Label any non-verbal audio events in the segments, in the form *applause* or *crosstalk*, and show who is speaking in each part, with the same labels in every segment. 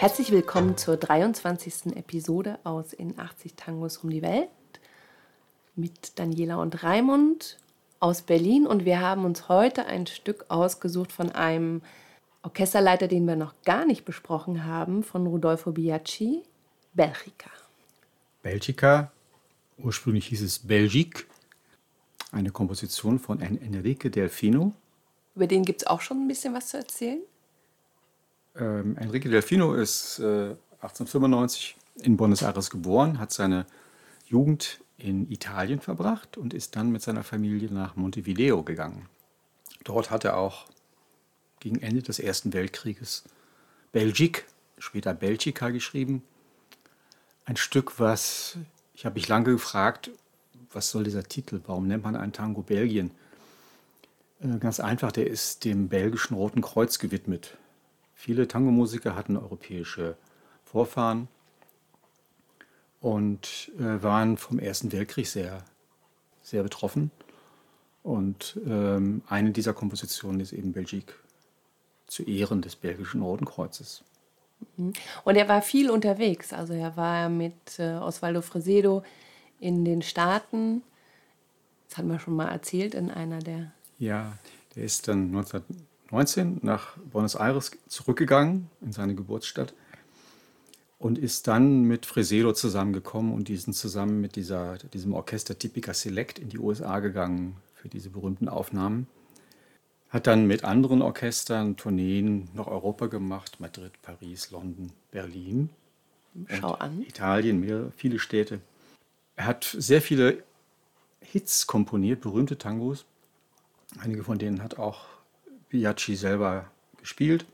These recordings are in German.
Speaker 1: Herzlich willkommen zur 23. Episode aus In 80 Tangos um die Welt mit Daniela und Raimund aus Berlin. Und wir haben uns heute ein Stück ausgesucht von einem Orchesterleiter, den wir noch gar nicht besprochen haben, von Rudolfo Biaggi, Belgica.
Speaker 2: Belgica, ursprünglich hieß es Belgique, eine Komposition von Enrique Delfino.
Speaker 1: Über den gibt es auch schon ein bisschen was zu erzählen.
Speaker 2: Ähm, Enrique Delfino ist äh, 1895 in Buenos Aires geboren, hat seine Jugend in Italien verbracht und ist dann mit seiner Familie nach Montevideo gegangen. Dort hat er auch gegen Ende des Ersten Weltkrieges Belgique, später Belgica geschrieben. Ein Stück, was, ich habe mich lange gefragt, was soll dieser Titel, warum nennt man einen Tango Belgien? Äh, ganz einfach, der ist dem belgischen Roten Kreuz gewidmet. Viele Tango-Musiker hatten europäische Vorfahren und äh, waren vom Ersten Weltkrieg sehr, sehr betroffen. Und ähm, eine dieser Kompositionen ist eben Belgique zu Ehren des belgischen Roten Kreuzes.
Speaker 1: Mhm. Und er war viel unterwegs. Also er war mit äh, Osvaldo Fresedo in den Staaten. Das hatten wir schon mal erzählt in einer der.
Speaker 2: Ja, der ist dann 1900 19 nach Buenos Aires zurückgegangen, in seine Geburtsstadt, und ist dann mit Fresedo zusammengekommen und diesen zusammen mit dieser, diesem Orchester Typica Select in die USA gegangen für diese berühmten Aufnahmen. Hat dann mit anderen Orchestern Tourneen nach Europa gemacht, Madrid, Paris, London, Berlin.
Speaker 1: Schau an.
Speaker 2: Italien, mehr, viele Städte. Er hat sehr viele Hits komponiert, berühmte Tangos. Einige von denen hat auch Biaggi selber gespielt.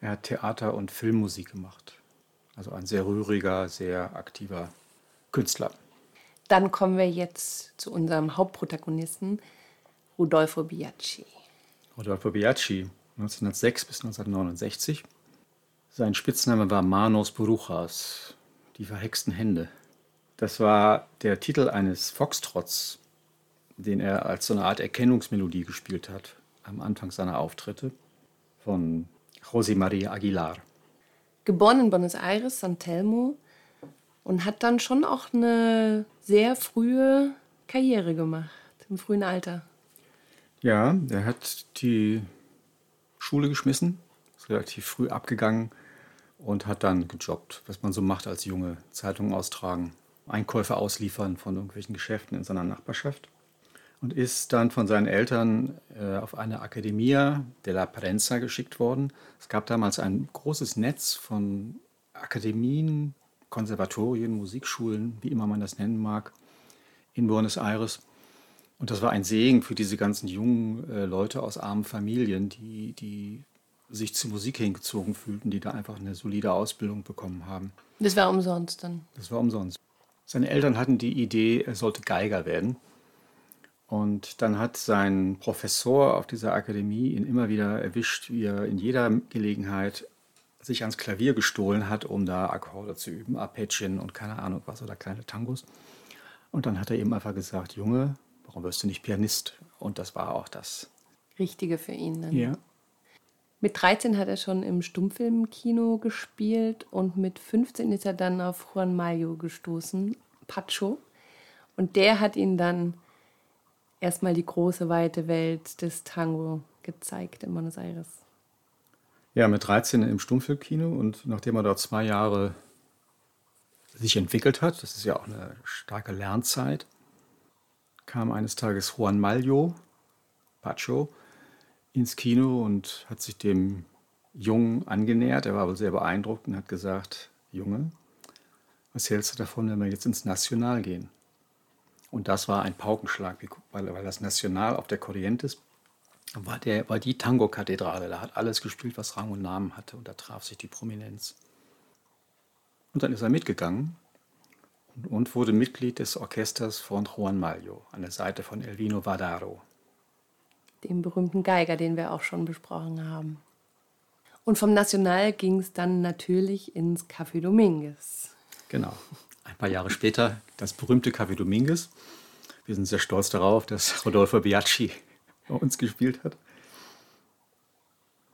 Speaker 2: Er hat Theater- und Filmmusik gemacht. Also ein sehr rühriger, sehr aktiver Künstler.
Speaker 1: Dann kommen wir jetzt zu unserem Hauptprotagonisten, Rudolfo Biaggi.
Speaker 2: Rodolfo Biaggi, 1906 bis 1969. Sein Spitzname war Manos Brujas, die verhexten Hände. Das war der Titel eines Foxtrots, den er als so eine Art Erkennungsmelodie gespielt hat am Anfang seiner Auftritte von José María Aguilar.
Speaker 1: Geboren in Buenos Aires, San Telmo und hat dann schon auch eine sehr frühe Karriere gemacht, im frühen Alter.
Speaker 2: Ja, er hat die Schule geschmissen, ist relativ früh abgegangen und hat dann gejobbt, was man so macht als Junge. Zeitungen austragen, Einkäufe ausliefern von irgendwelchen Geschäften in seiner Nachbarschaft und ist dann von seinen Eltern äh, auf eine Academia della Prensa geschickt worden. Es gab damals ein großes Netz von Akademien, Konservatorien, Musikschulen, wie immer man das nennen mag, in Buenos Aires. Und das war ein Segen für diese ganzen jungen äh, Leute aus armen Familien, die, die sich zur Musik hingezogen fühlten, die da einfach eine solide Ausbildung bekommen haben.
Speaker 1: Das war umsonst dann?
Speaker 2: Das war umsonst. Seine Eltern hatten die Idee, er sollte Geiger werden. Und dann hat sein Professor auf dieser Akademie ihn immer wieder erwischt, wie er in jeder Gelegenheit sich ans Klavier gestohlen hat, um da Akkorde zu üben, Arpeggien und keine Ahnung was oder kleine Tangos. Und dann hat er eben einfach gesagt, Junge, warum wirst du nicht Pianist? Und das war auch das.
Speaker 1: Richtige für ihn dann.
Speaker 2: Ja.
Speaker 1: Mit 13 hat er schon im Stummfilmkino gespielt und mit 15 ist er dann auf Juan Mayo gestoßen, Pacho. Und der hat ihn dann erstmal die große, weite Welt des Tango gezeigt in Buenos Aires.
Speaker 2: Ja, mit 13 im Stummfilmkino und nachdem er dort zwei Jahre sich entwickelt hat, das ist ja auch eine starke Lernzeit, kam eines Tages Juan Mallo, Pacho, ins Kino und hat sich dem Jungen angenähert. Er war wohl sehr beeindruckt und hat gesagt, Junge, was hältst du davon, wenn wir jetzt ins National gehen? Und das war ein Paukenschlag, weil, weil das National auf der Corrientes war, der, war die Tango-Kathedrale. Da hat alles gespielt, was Rang und Namen hatte. Und da traf sich die Prominenz. Und dann ist er mitgegangen und, und wurde Mitglied des Orchesters von Juan Mallo an der Seite von Elvino Vadaro.
Speaker 1: Dem berühmten Geiger, den wir auch schon besprochen haben. Und vom National ging es dann natürlich ins Café Dominguez.
Speaker 2: Genau ein paar Jahre später das berühmte Café Dominguez. Wir sind sehr stolz darauf, dass Rodolfo Biaggi bei uns gespielt hat.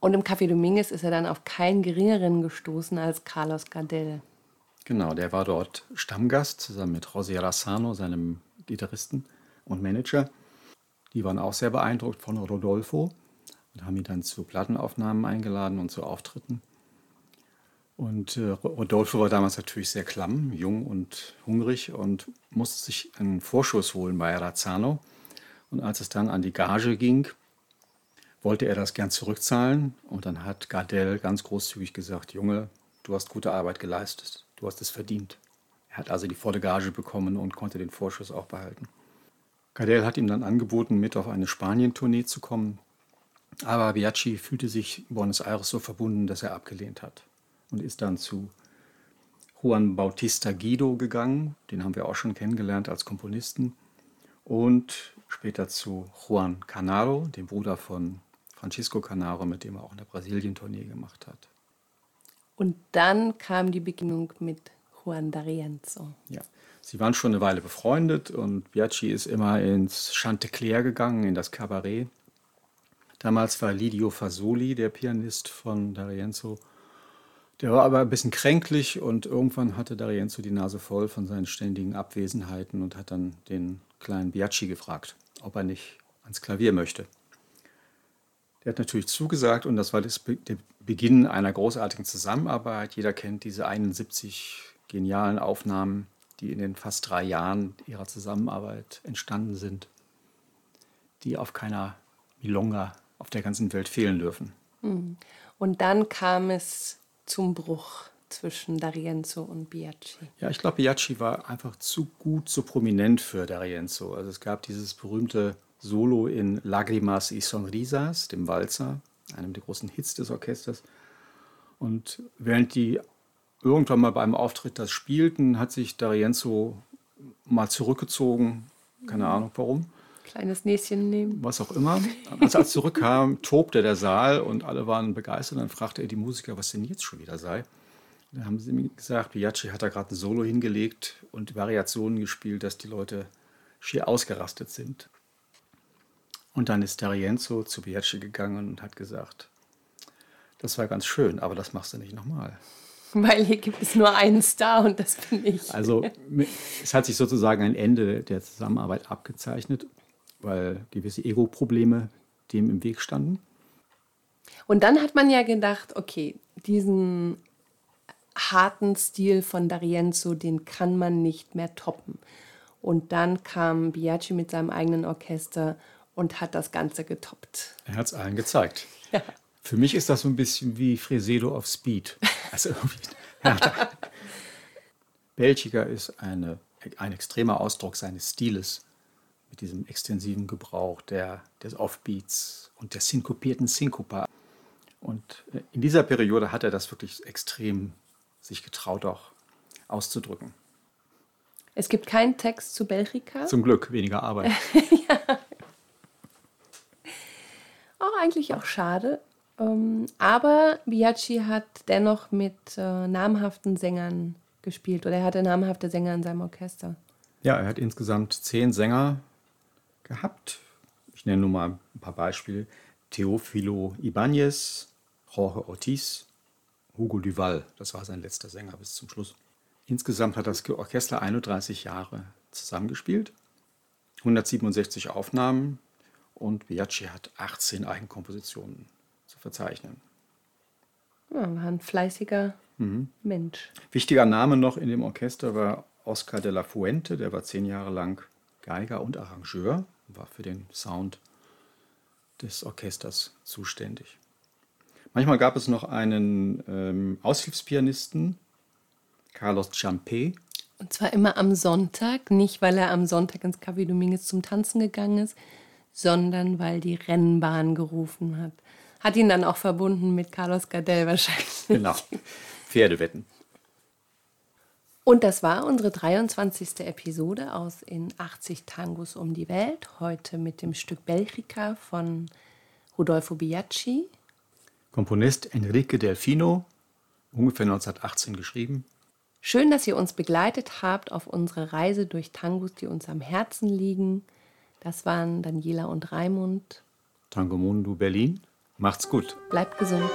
Speaker 1: Und im Café Dominguez ist er dann auf keinen geringeren gestoßen als Carlos Gardel.
Speaker 2: Genau, der war dort Stammgast zusammen mit José Rassano, seinem Gitarristen und Manager. Die waren auch sehr beeindruckt von Rodolfo und haben ihn dann zu Plattenaufnahmen eingeladen und zu Auftritten. Und äh, Rodolfo war damals natürlich sehr klamm, jung und hungrig und musste sich einen Vorschuss holen bei Razzano. Und als es dann an die Gage ging, wollte er das gern zurückzahlen. Und dann hat Gardel ganz großzügig gesagt, Junge, du hast gute Arbeit geleistet, du hast es verdient. Er hat also die volle Gage bekommen und konnte den Vorschuss auch behalten. Gardel hat ihm dann angeboten, mit auf eine Spanien-Tournee zu kommen. Aber Biaggi fühlte sich Buenos Aires so verbunden, dass er abgelehnt hat und ist dann zu Juan Bautista Guido gegangen. Den haben wir auch schon kennengelernt als Komponisten. Und später zu Juan Canaro, dem Bruder von Francisco Canaro, mit dem er auch eine Brasilien-Tournee gemacht hat.
Speaker 1: Und dann kam die Begegnung mit Juan D'Arienzo.
Speaker 2: Ja, sie waren schon eine Weile befreundet und Biaggi ist immer ins Chantecler gegangen, in das Cabaret. Damals war Lidio Fasoli, der Pianist von D'Arienzo. Der war aber ein bisschen kränklich und irgendwann hatte D'Arienzo die Nase voll von seinen ständigen Abwesenheiten und hat dann den kleinen Biaggi gefragt, ob er nicht ans Klavier möchte. Der hat natürlich zugesagt und das war das Be der Beginn einer großartigen Zusammenarbeit. Jeder kennt diese 71 genialen Aufnahmen, die in den fast drei Jahren ihrer Zusammenarbeit entstanden sind, die auf keiner Milonga auf der ganzen Welt fehlen dürfen.
Speaker 1: Hm. Und dann kam es zum Bruch zwischen D'Arienzo und Biaggi.
Speaker 2: Ja, ich glaube, Biaggi war einfach zu gut, zu prominent für D'Arienzo. Also es gab dieses berühmte Solo in Lágrimas y Sonrisas, dem Walzer, einem der großen Hits des Orchesters. Und während die irgendwann mal beim Auftritt das spielten, hat sich D'Arienzo mal zurückgezogen. Keine. Ahnung warum.
Speaker 1: Kleines Näschen nehmen.
Speaker 2: Was auch immer. Als er zurückkam, tobte der Saal und alle waren begeistert. Dann fragte er die Musiker, was denn jetzt schon wieder sei. Dann haben sie mir gesagt, Biaggi hat da gerade ein Solo hingelegt und Variationen gespielt, dass die Leute schier ausgerastet sind. Und dann ist D'Arienzo zu Biaggi gegangen und hat gesagt, das war ganz schön, aber das machst du nicht nochmal. *laughs*
Speaker 1: Weil hier gibt es nur einen Star und das bin ich.
Speaker 2: Also *laughs* es hat sich sozusagen ein Ende der Zusammenarbeit abgezeichnet, weil gewisse Ego-Probleme dem im Weg standen.
Speaker 1: Und dann hat man ja gedacht, okay, diesen harten Stil von D'Arienzo, den kann man nicht mehr toppen. Und dann kam Biaggi mit seinem eigenen Orchester und hat das Ganze getoppt.
Speaker 2: Er hat es allen gezeigt. *laughs* Ja. Für mich ist das so ein bisschen wie Fresedo auf Speed. *laughs* Also, ja, Belchiger ist eine, ein extremer Ausdruck seines Stiles mit diesem extensiven Gebrauch der, des Offbeats und der synkopierten Synkopa. Und äh, in dieser Periode hat er das wirklich extrem sich getraut, auch auszudrücken.
Speaker 1: Es gibt keinen Text zu Belchica.
Speaker 2: Zum Glück, weniger Arbeit. *laughs* ja.
Speaker 1: Auch eigentlich auch schade. Ähm, aber Biaggi hat dennoch mit äh, namhaften Sängern gespielt oder er hatte namhafte Sänger in seinem Orchester.
Speaker 2: Ja, er hat insgesamt zehn Sänger gehabt. Ich nenne nur mal ein paar Beispiele. Teofilo Ibáñez, Jorge Ortiz, Hugo Duval, das war sein letzter Sänger bis zum Schluss. Insgesamt hat das Orchester 31 Jahre zusammengespielt, 167 Aufnahmen und Biaggi hat 18 Eigenkompositionen zu verzeichnen.
Speaker 1: Ja, war ein fleißiger mhm. Mensch.
Speaker 2: Wichtiger Name noch in dem Orchester war Oscar de la Fuente, der war zehn Jahre lang Geiger und Arrangeur, war für den Sound des Orchesters zuständig. Manchmal gab es noch einen ähm, Aushilfspianisten, Carlos Champé.
Speaker 1: Und zwar immer am Sonntag, nicht weil er am Sonntag ins Café Dominguez zum Tanzen gegangen ist, sondern weil die Rennbahn gerufen hat. Hat ihn dann auch verbunden mit Carlos Gardel wahrscheinlich.
Speaker 2: Genau, Pferdewetten.
Speaker 1: Und das war unsere 23. Episode aus In 80 Tangos um die Welt. Heute mit dem Stück Belgica von Rodolfo Biaggi.
Speaker 2: Komponist Enrique Delfino, ungefähr 1918 geschrieben.
Speaker 1: Schön, dass ihr uns begleitet habt auf unserer Reise durch Tangos, die uns am Herzen liegen. Das waren Daniela und Raimund.
Speaker 2: Tango Mundo Berlin. Macht's gut.
Speaker 1: Bleibt gesund.